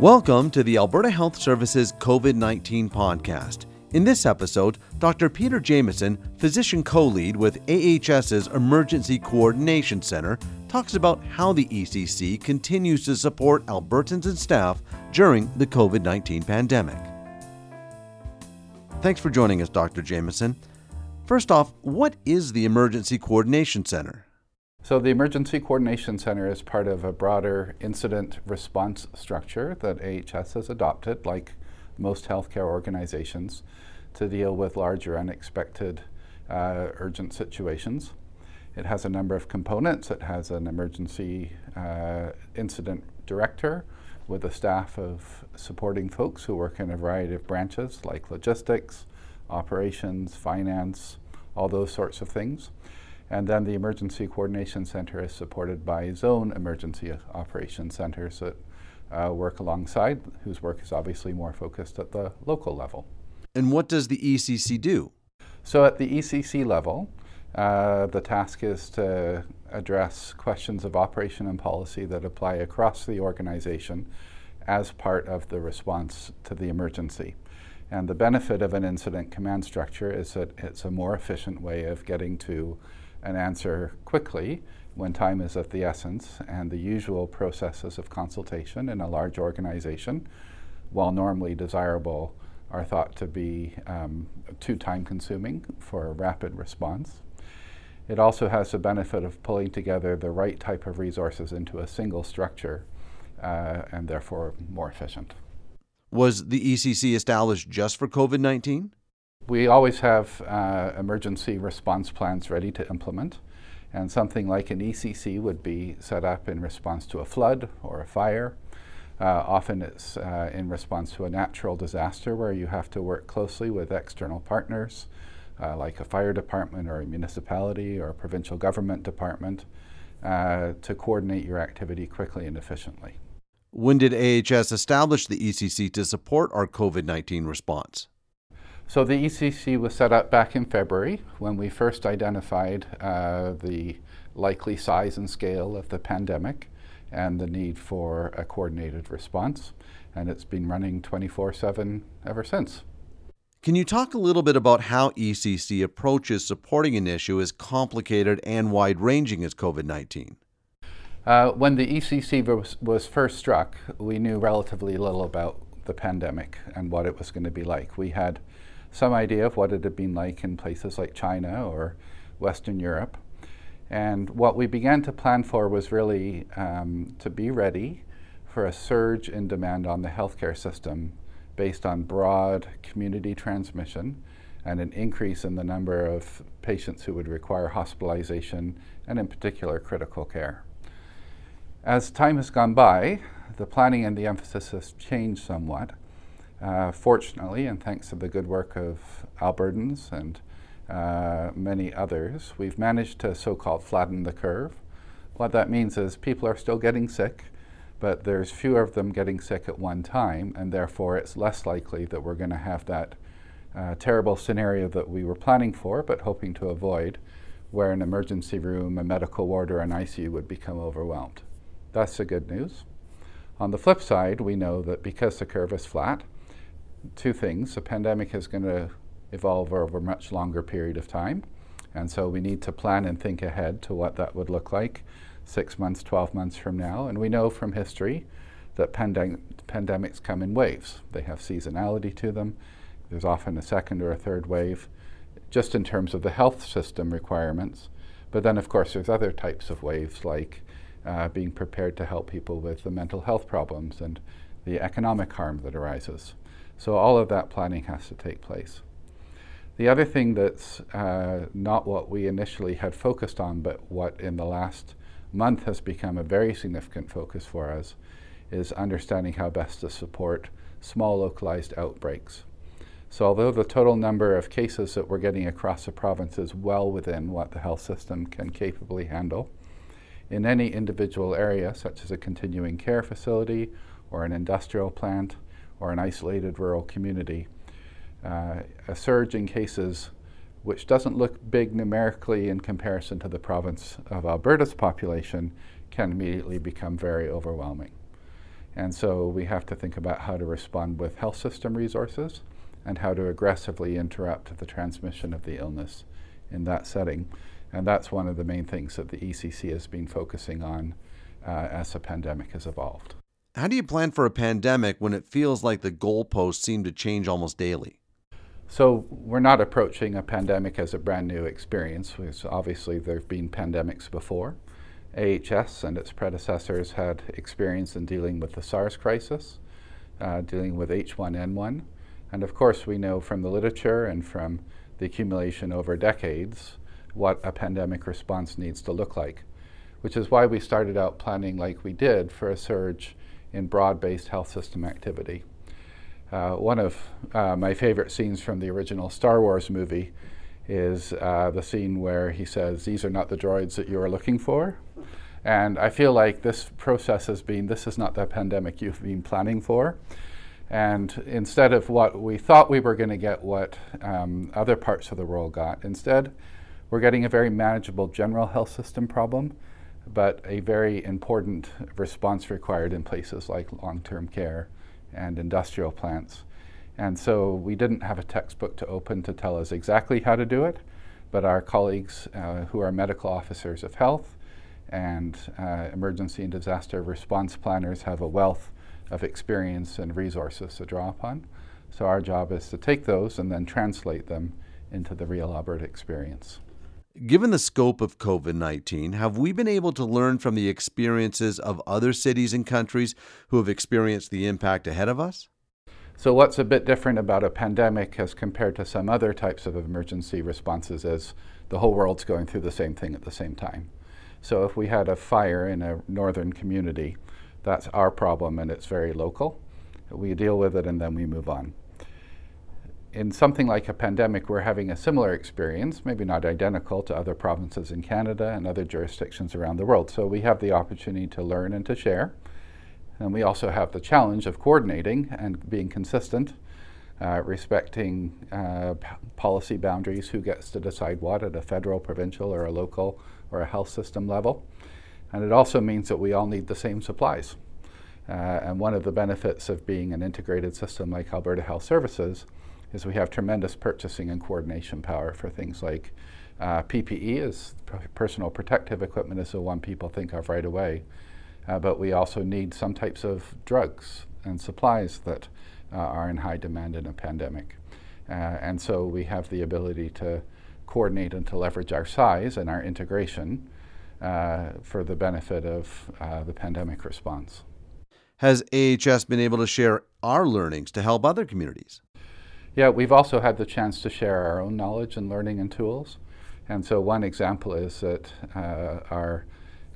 Welcome to the Alberta Health Services COVID 19 podcast. In this episode, Dr. Peter Jamieson, physician co lead with AHS's Emergency Coordination Center, talks about how the ECC continues to support Albertans and staff during the COVID 19 pandemic. Thanks for joining us, Dr. Jamieson. First off, what is the Emergency Coordination Center? So, the Emergency Coordination Center is part of a broader incident response structure that AHS has adopted, like most healthcare organizations, to deal with larger unexpected uh, urgent situations. It has a number of components. It has an emergency uh, incident director with a staff of supporting folks who work in a variety of branches like logistics, operations, finance, all those sorts of things. And then the Emergency Coordination Center is supported by zone emergency operations centers that uh, work alongside, whose work is obviously more focused at the local level. And what does the ECC do? So, at the ECC level, uh, the task is to address questions of operation and policy that apply across the organization as part of the response to the emergency. And the benefit of an incident command structure is that it's a more efficient way of getting to an answer quickly when time is of the essence, and the usual processes of consultation in a large organization, while normally desirable, are thought to be um, too time consuming for a rapid response. It also has the benefit of pulling together the right type of resources into a single structure uh, and therefore more efficient. Was the ECC established just for COVID 19? We always have uh, emergency response plans ready to implement, and something like an ECC would be set up in response to a flood or a fire. Uh, often it's uh, in response to a natural disaster where you have to work closely with external partners, uh, like a fire department or a municipality or a provincial government department, uh, to coordinate your activity quickly and efficiently. When did AHS establish the ECC to support our COVID 19 response? So the ECC was set up back in February when we first identified uh, the likely size and scale of the pandemic and the need for a coordinated response. And it's been running 24 7 ever since. Can you talk a little bit about how ECC approaches supporting an issue as complicated and wide ranging as COVID 19? Uh, when the ECC was, was first struck, we knew relatively little about the pandemic and what it was going to be like. We had some idea of what it had been like in places like China or Western Europe. And what we began to plan for was really um, to be ready for a surge in demand on the healthcare system based on broad community transmission and an increase in the number of patients who would require hospitalization and, in particular, critical care. As time has gone by, the planning and the emphasis has changed somewhat. Uh, fortunately, and thanks to the good work of Albertans and uh, many others, we've managed to so called flatten the curve. What that means is people are still getting sick, but there's fewer of them getting sick at one time, and therefore it's less likely that we're going to have that uh, terrible scenario that we were planning for but hoping to avoid, where an emergency room, a medical ward, or an ICU would become overwhelmed. That's the good news. On the flip side, we know that because the curve is flat, two things. The pandemic is going to evolve over a much longer period of time. And so we need to plan and think ahead to what that would look like six months, 12 months from now. And we know from history that pandem- pandemics come in waves, they have seasonality to them. There's often a second or a third wave, just in terms of the health system requirements. But then, of course, there's other types of waves like uh, being prepared to help people with the mental health problems and the economic harm that arises. So all of that planning has to take place. The other thing that's uh, not what we initially had focused on, but what in the last month has become a very significant focus for us, is understanding how best to support small localized outbreaks. So, although the total number of cases that we're getting across the province is well within what the health system can capably handle, in any individual area, such as a continuing care facility or an industrial plant, or an isolated rural community, uh, a surge in cases which doesn't look big numerically in comparison to the province of Alberta's population can immediately become very overwhelming. And so we have to think about how to respond with health system resources and how to aggressively interrupt the transmission of the illness in that setting. And that's one of the main things that the ECC has been focusing on uh, as the pandemic has evolved. How do you plan for a pandemic when it feels like the goalposts seem to change almost daily? So we're not approaching a pandemic as a brand new experience. Obviously, there have been pandemics before. AHS and its predecessors had experience in dealing with the SARS crisis, uh, dealing with H1N1, and of course, we know from the literature and from the accumulation over decades what a pandemic response needs to look like, which is why we started out planning like we did for a surge in broad based health system activity. Uh, one of uh, my favorite scenes from the original Star Wars movie is uh, the scene where he says, These are not the droids that you are looking for. And I feel like this process has been this is not the pandemic you've been planning for. And instead of what we thought we were going to get, what um, other parts of the world got, instead, we're getting a very manageable general health system problem, but a very important response required in places like long term care and industrial plants. And so we didn't have a textbook to open to tell us exactly how to do it, but our colleagues uh, who are medical officers of health and uh, emergency and disaster response planners have a wealth of experience and resources to draw upon. So our job is to take those and then translate them into the real Alberta experience. Given the scope of COVID 19, have we been able to learn from the experiences of other cities and countries who have experienced the impact ahead of us? So, what's a bit different about a pandemic as compared to some other types of emergency responses is the whole world's going through the same thing at the same time. So, if we had a fire in a northern community, that's our problem and it's very local. We deal with it and then we move on in something like a pandemic, we're having a similar experience, maybe not identical to other provinces in Canada and other jurisdictions around the world. So we have the opportunity to learn and to share. And we also have the challenge of coordinating and being consistent, uh, respecting uh, p- policy boundaries, who gets to decide what at a federal, provincial, or a local or a health system level. And it also means that we all need the same supplies. Uh, and one of the benefits of being an integrated system like Alberta Health Services is we have tremendous purchasing and coordination power for things like uh, PPE is personal protective equipment is the one people think of right away, uh, but we also need some types of drugs and supplies that uh, are in high demand in a pandemic. Uh, and so we have the ability to coordinate and to leverage our size and our integration uh, for the benefit of uh, the pandemic response. Has AHS been able to share our learnings to help other communities? Yeah, we've also had the chance to share our own knowledge and learning and tools. And so, one example is that uh, our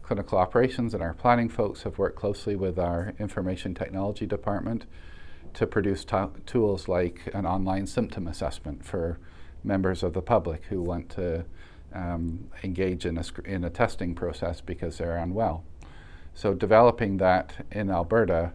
clinical operations and our planning folks have worked closely with our information technology department to produce t- tools like an online symptom assessment for members of the public who want to um, engage in a, sc- in a testing process because they're unwell. So, developing that in Alberta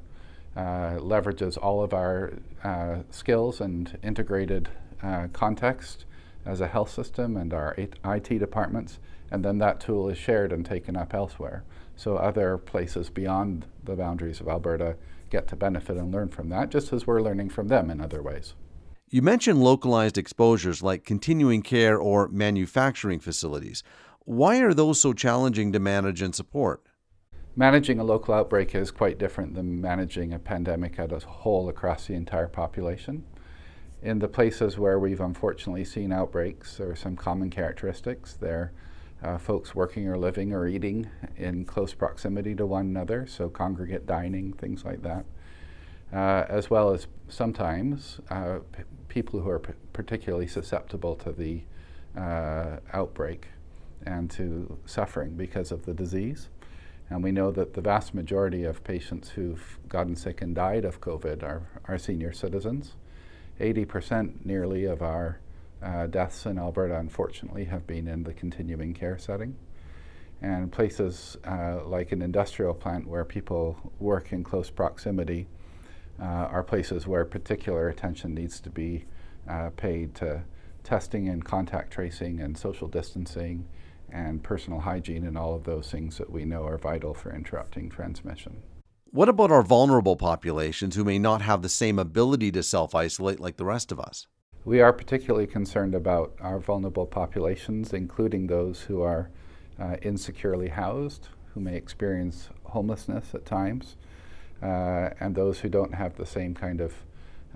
uh, leverages all of our uh, skills and integrated uh, context as a health system and our IT departments, and then that tool is shared and taken up elsewhere. So other places beyond the boundaries of Alberta get to benefit and learn from that, just as we're learning from them in other ways. You mentioned localized exposures like continuing care or manufacturing facilities. Why are those so challenging to manage and support? Managing a local outbreak is quite different than managing a pandemic as a whole across the entire population. In the places where we've unfortunately seen outbreaks, there are some common characteristics. There uh, folks working or living or eating in close proximity to one another, so congregate dining, things like that, uh, as well as sometimes uh, p- people who are p- particularly susceptible to the uh, outbreak and to suffering because of the disease. And we know that the vast majority of patients who've gotten sick and died of COVID are, are senior citizens. 80% nearly of our uh, deaths in Alberta, unfortunately, have been in the continuing care setting. And places uh, like an industrial plant where people work in close proximity uh, are places where particular attention needs to be uh, paid to testing and contact tracing and social distancing and personal hygiene and all of those things that we know are vital for interrupting transmission. What about our vulnerable populations who may not have the same ability to self isolate like the rest of us? We are particularly concerned about our vulnerable populations, including those who are uh, insecurely housed, who may experience homelessness at times, uh, and those who don't have the same kind of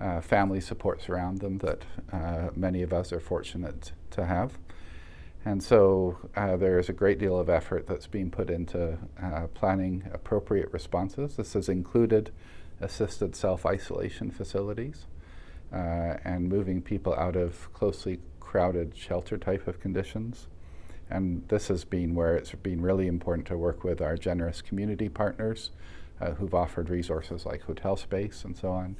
uh, family supports around them that uh, many of us are fortunate to have. And so uh, there is a great deal of effort that's being put into uh, planning appropriate responses. This has included assisted self isolation facilities uh, and moving people out of closely crowded shelter type of conditions. And this has been where it's been really important to work with our generous community partners uh, who've offered resources like hotel space and so on,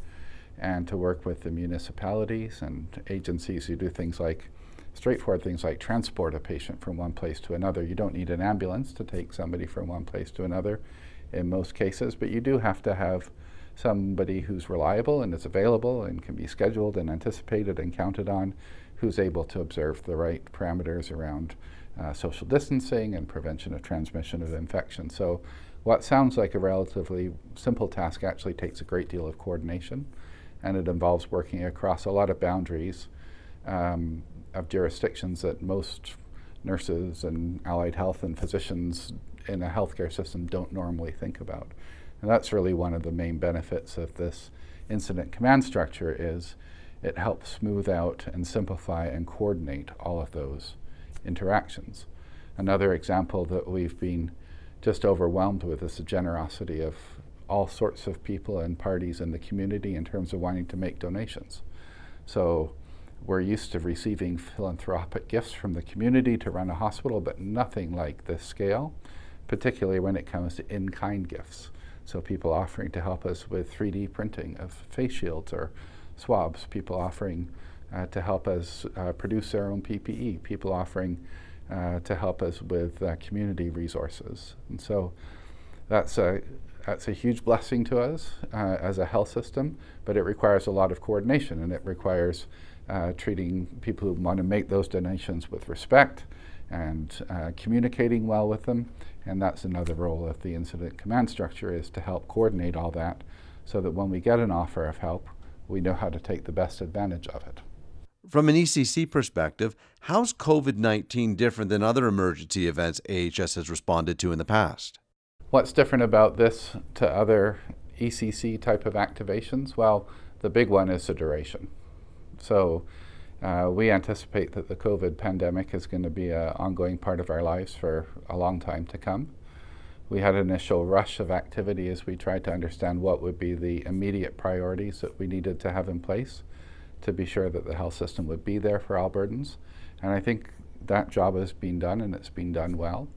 and to work with the municipalities and agencies who do things like straightforward things like transport a patient from one place to another. You don't need an ambulance to take somebody from one place to another in most cases, but you do have to have somebody who's reliable and is available and can be scheduled and anticipated and counted on, who's able to observe the right parameters around uh, social distancing and prevention of transmission of infection. So, what sounds like a relatively simple task actually takes a great deal of coordination, and it involves working across a lot of boundaries um, of jurisdictions that most nurses and allied health and physicians in a healthcare system don't normally think about. And that's really one of the main benefits of this incident command structure is it helps smooth out and simplify and coordinate all of those interactions. Another example that we've been just overwhelmed with is the generosity of all sorts of people and parties in the community in terms of wanting to make donations. So we're used to receiving philanthropic gifts from the community to run a hospital, but nothing like this scale, particularly when it comes to in kind gifts. So, people offering to help us with 3D printing of face shields or swabs, people offering uh, to help us uh, produce our own PPE, people offering uh, to help us with uh, community resources. And so, that's a that's a huge blessing to us uh, as a health system, but it requires a lot of coordination and it requires uh, treating people who want to make those donations with respect and uh, communicating well with them. And that's another role of the incident command structure is to help coordinate all that so that when we get an offer of help, we know how to take the best advantage of it. From an ECC perspective, how's COVID 19 different than other emergency events AHS has responded to in the past? What's different about this to other ECC type of activations? Well, the big one is the duration. So uh, we anticipate that the COVID pandemic is going to be an ongoing part of our lives for a long time to come. We had an initial rush of activity as we tried to understand what would be the immediate priorities that we needed to have in place to be sure that the health system would be there for Albertans. And I think that job has been done and it's been done well.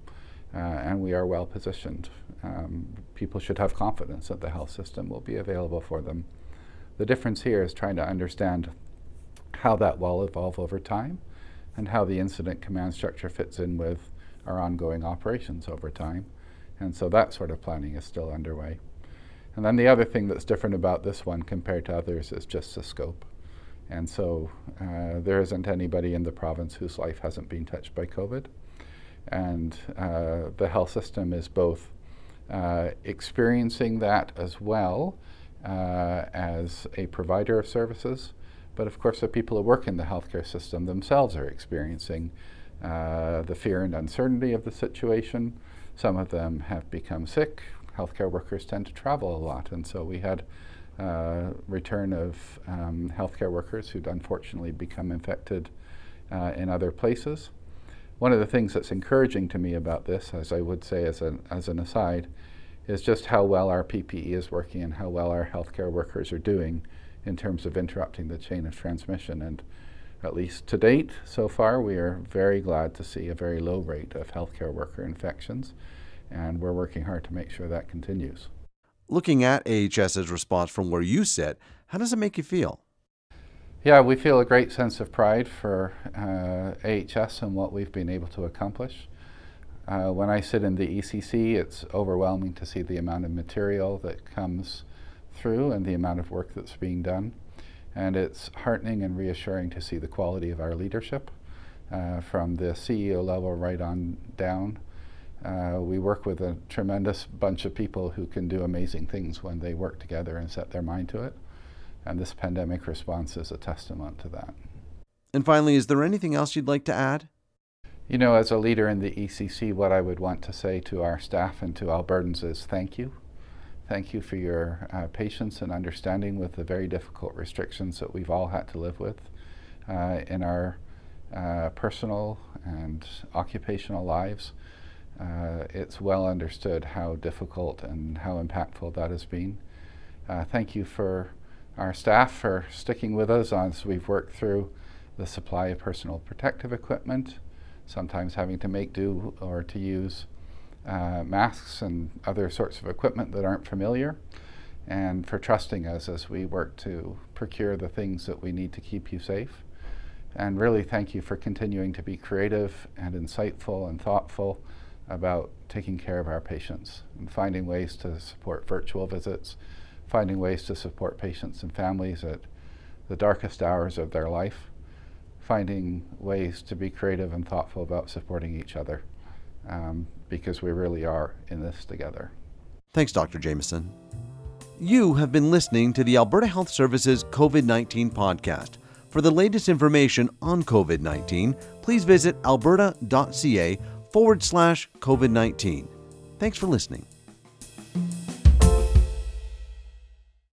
Uh, and we are well positioned. Um, people should have confidence that the health system will be available for them. The difference here is trying to understand how that will evolve over time and how the incident command structure fits in with our ongoing operations over time. And so that sort of planning is still underway. And then the other thing that's different about this one compared to others is just the scope. And so uh, there isn't anybody in the province whose life hasn't been touched by COVID. And uh, the health system is both uh, experiencing that as well uh, as a provider of services, but of course, the people who work in the healthcare system themselves are experiencing uh, the fear and uncertainty of the situation. Some of them have become sick. Healthcare workers tend to travel a lot, and so we had uh, return of um, healthcare workers who'd unfortunately become infected uh, in other places. One of the things that's encouraging to me about this, as I would say as an, as an aside, is just how well our PPE is working and how well our healthcare workers are doing in terms of interrupting the chain of transmission. And at least to date, so far, we are very glad to see a very low rate of healthcare worker infections, and we're working hard to make sure that continues. Looking at AHS's response from where you sit, how does it make you feel? Yeah, we feel a great sense of pride for uh, AHS and what we've been able to accomplish. Uh, when I sit in the ECC, it's overwhelming to see the amount of material that comes through and the amount of work that's being done. And it's heartening and reassuring to see the quality of our leadership uh, from the CEO level right on down. Uh, we work with a tremendous bunch of people who can do amazing things when they work together and set their mind to it. And this pandemic response is a testament to that. And finally, is there anything else you'd like to add? You know, as a leader in the ECC, what I would want to say to our staff and to Albertans is thank you. Thank you for your uh, patience and understanding with the very difficult restrictions that we've all had to live with uh, in our uh, personal and occupational lives. Uh, it's well understood how difficult and how impactful that has been. Uh, thank you for our staff for sticking with us as we've worked through the supply of personal protective equipment, sometimes having to make do or to use uh, masks and other sorts of equipment that aren't familiar, and for trusting us as we work to procure the things that we need to keep you safe. And really, thank you for continuing to be creative and insightful and thoughtful about taking care of our patients and finding ways to support virtual visits, finding ways to support patients and families at the darkest hours of their life, finding ways to be creative and thoughtful about supporting each other um, because we really are in this together. Thanks, Dr. Jamieson. You have been listening to the Alberta Health Services COVID 19 podcast. For the latest information on COVID 19, please visit alberta.ca forward slash COVID 19. Thanks for listening.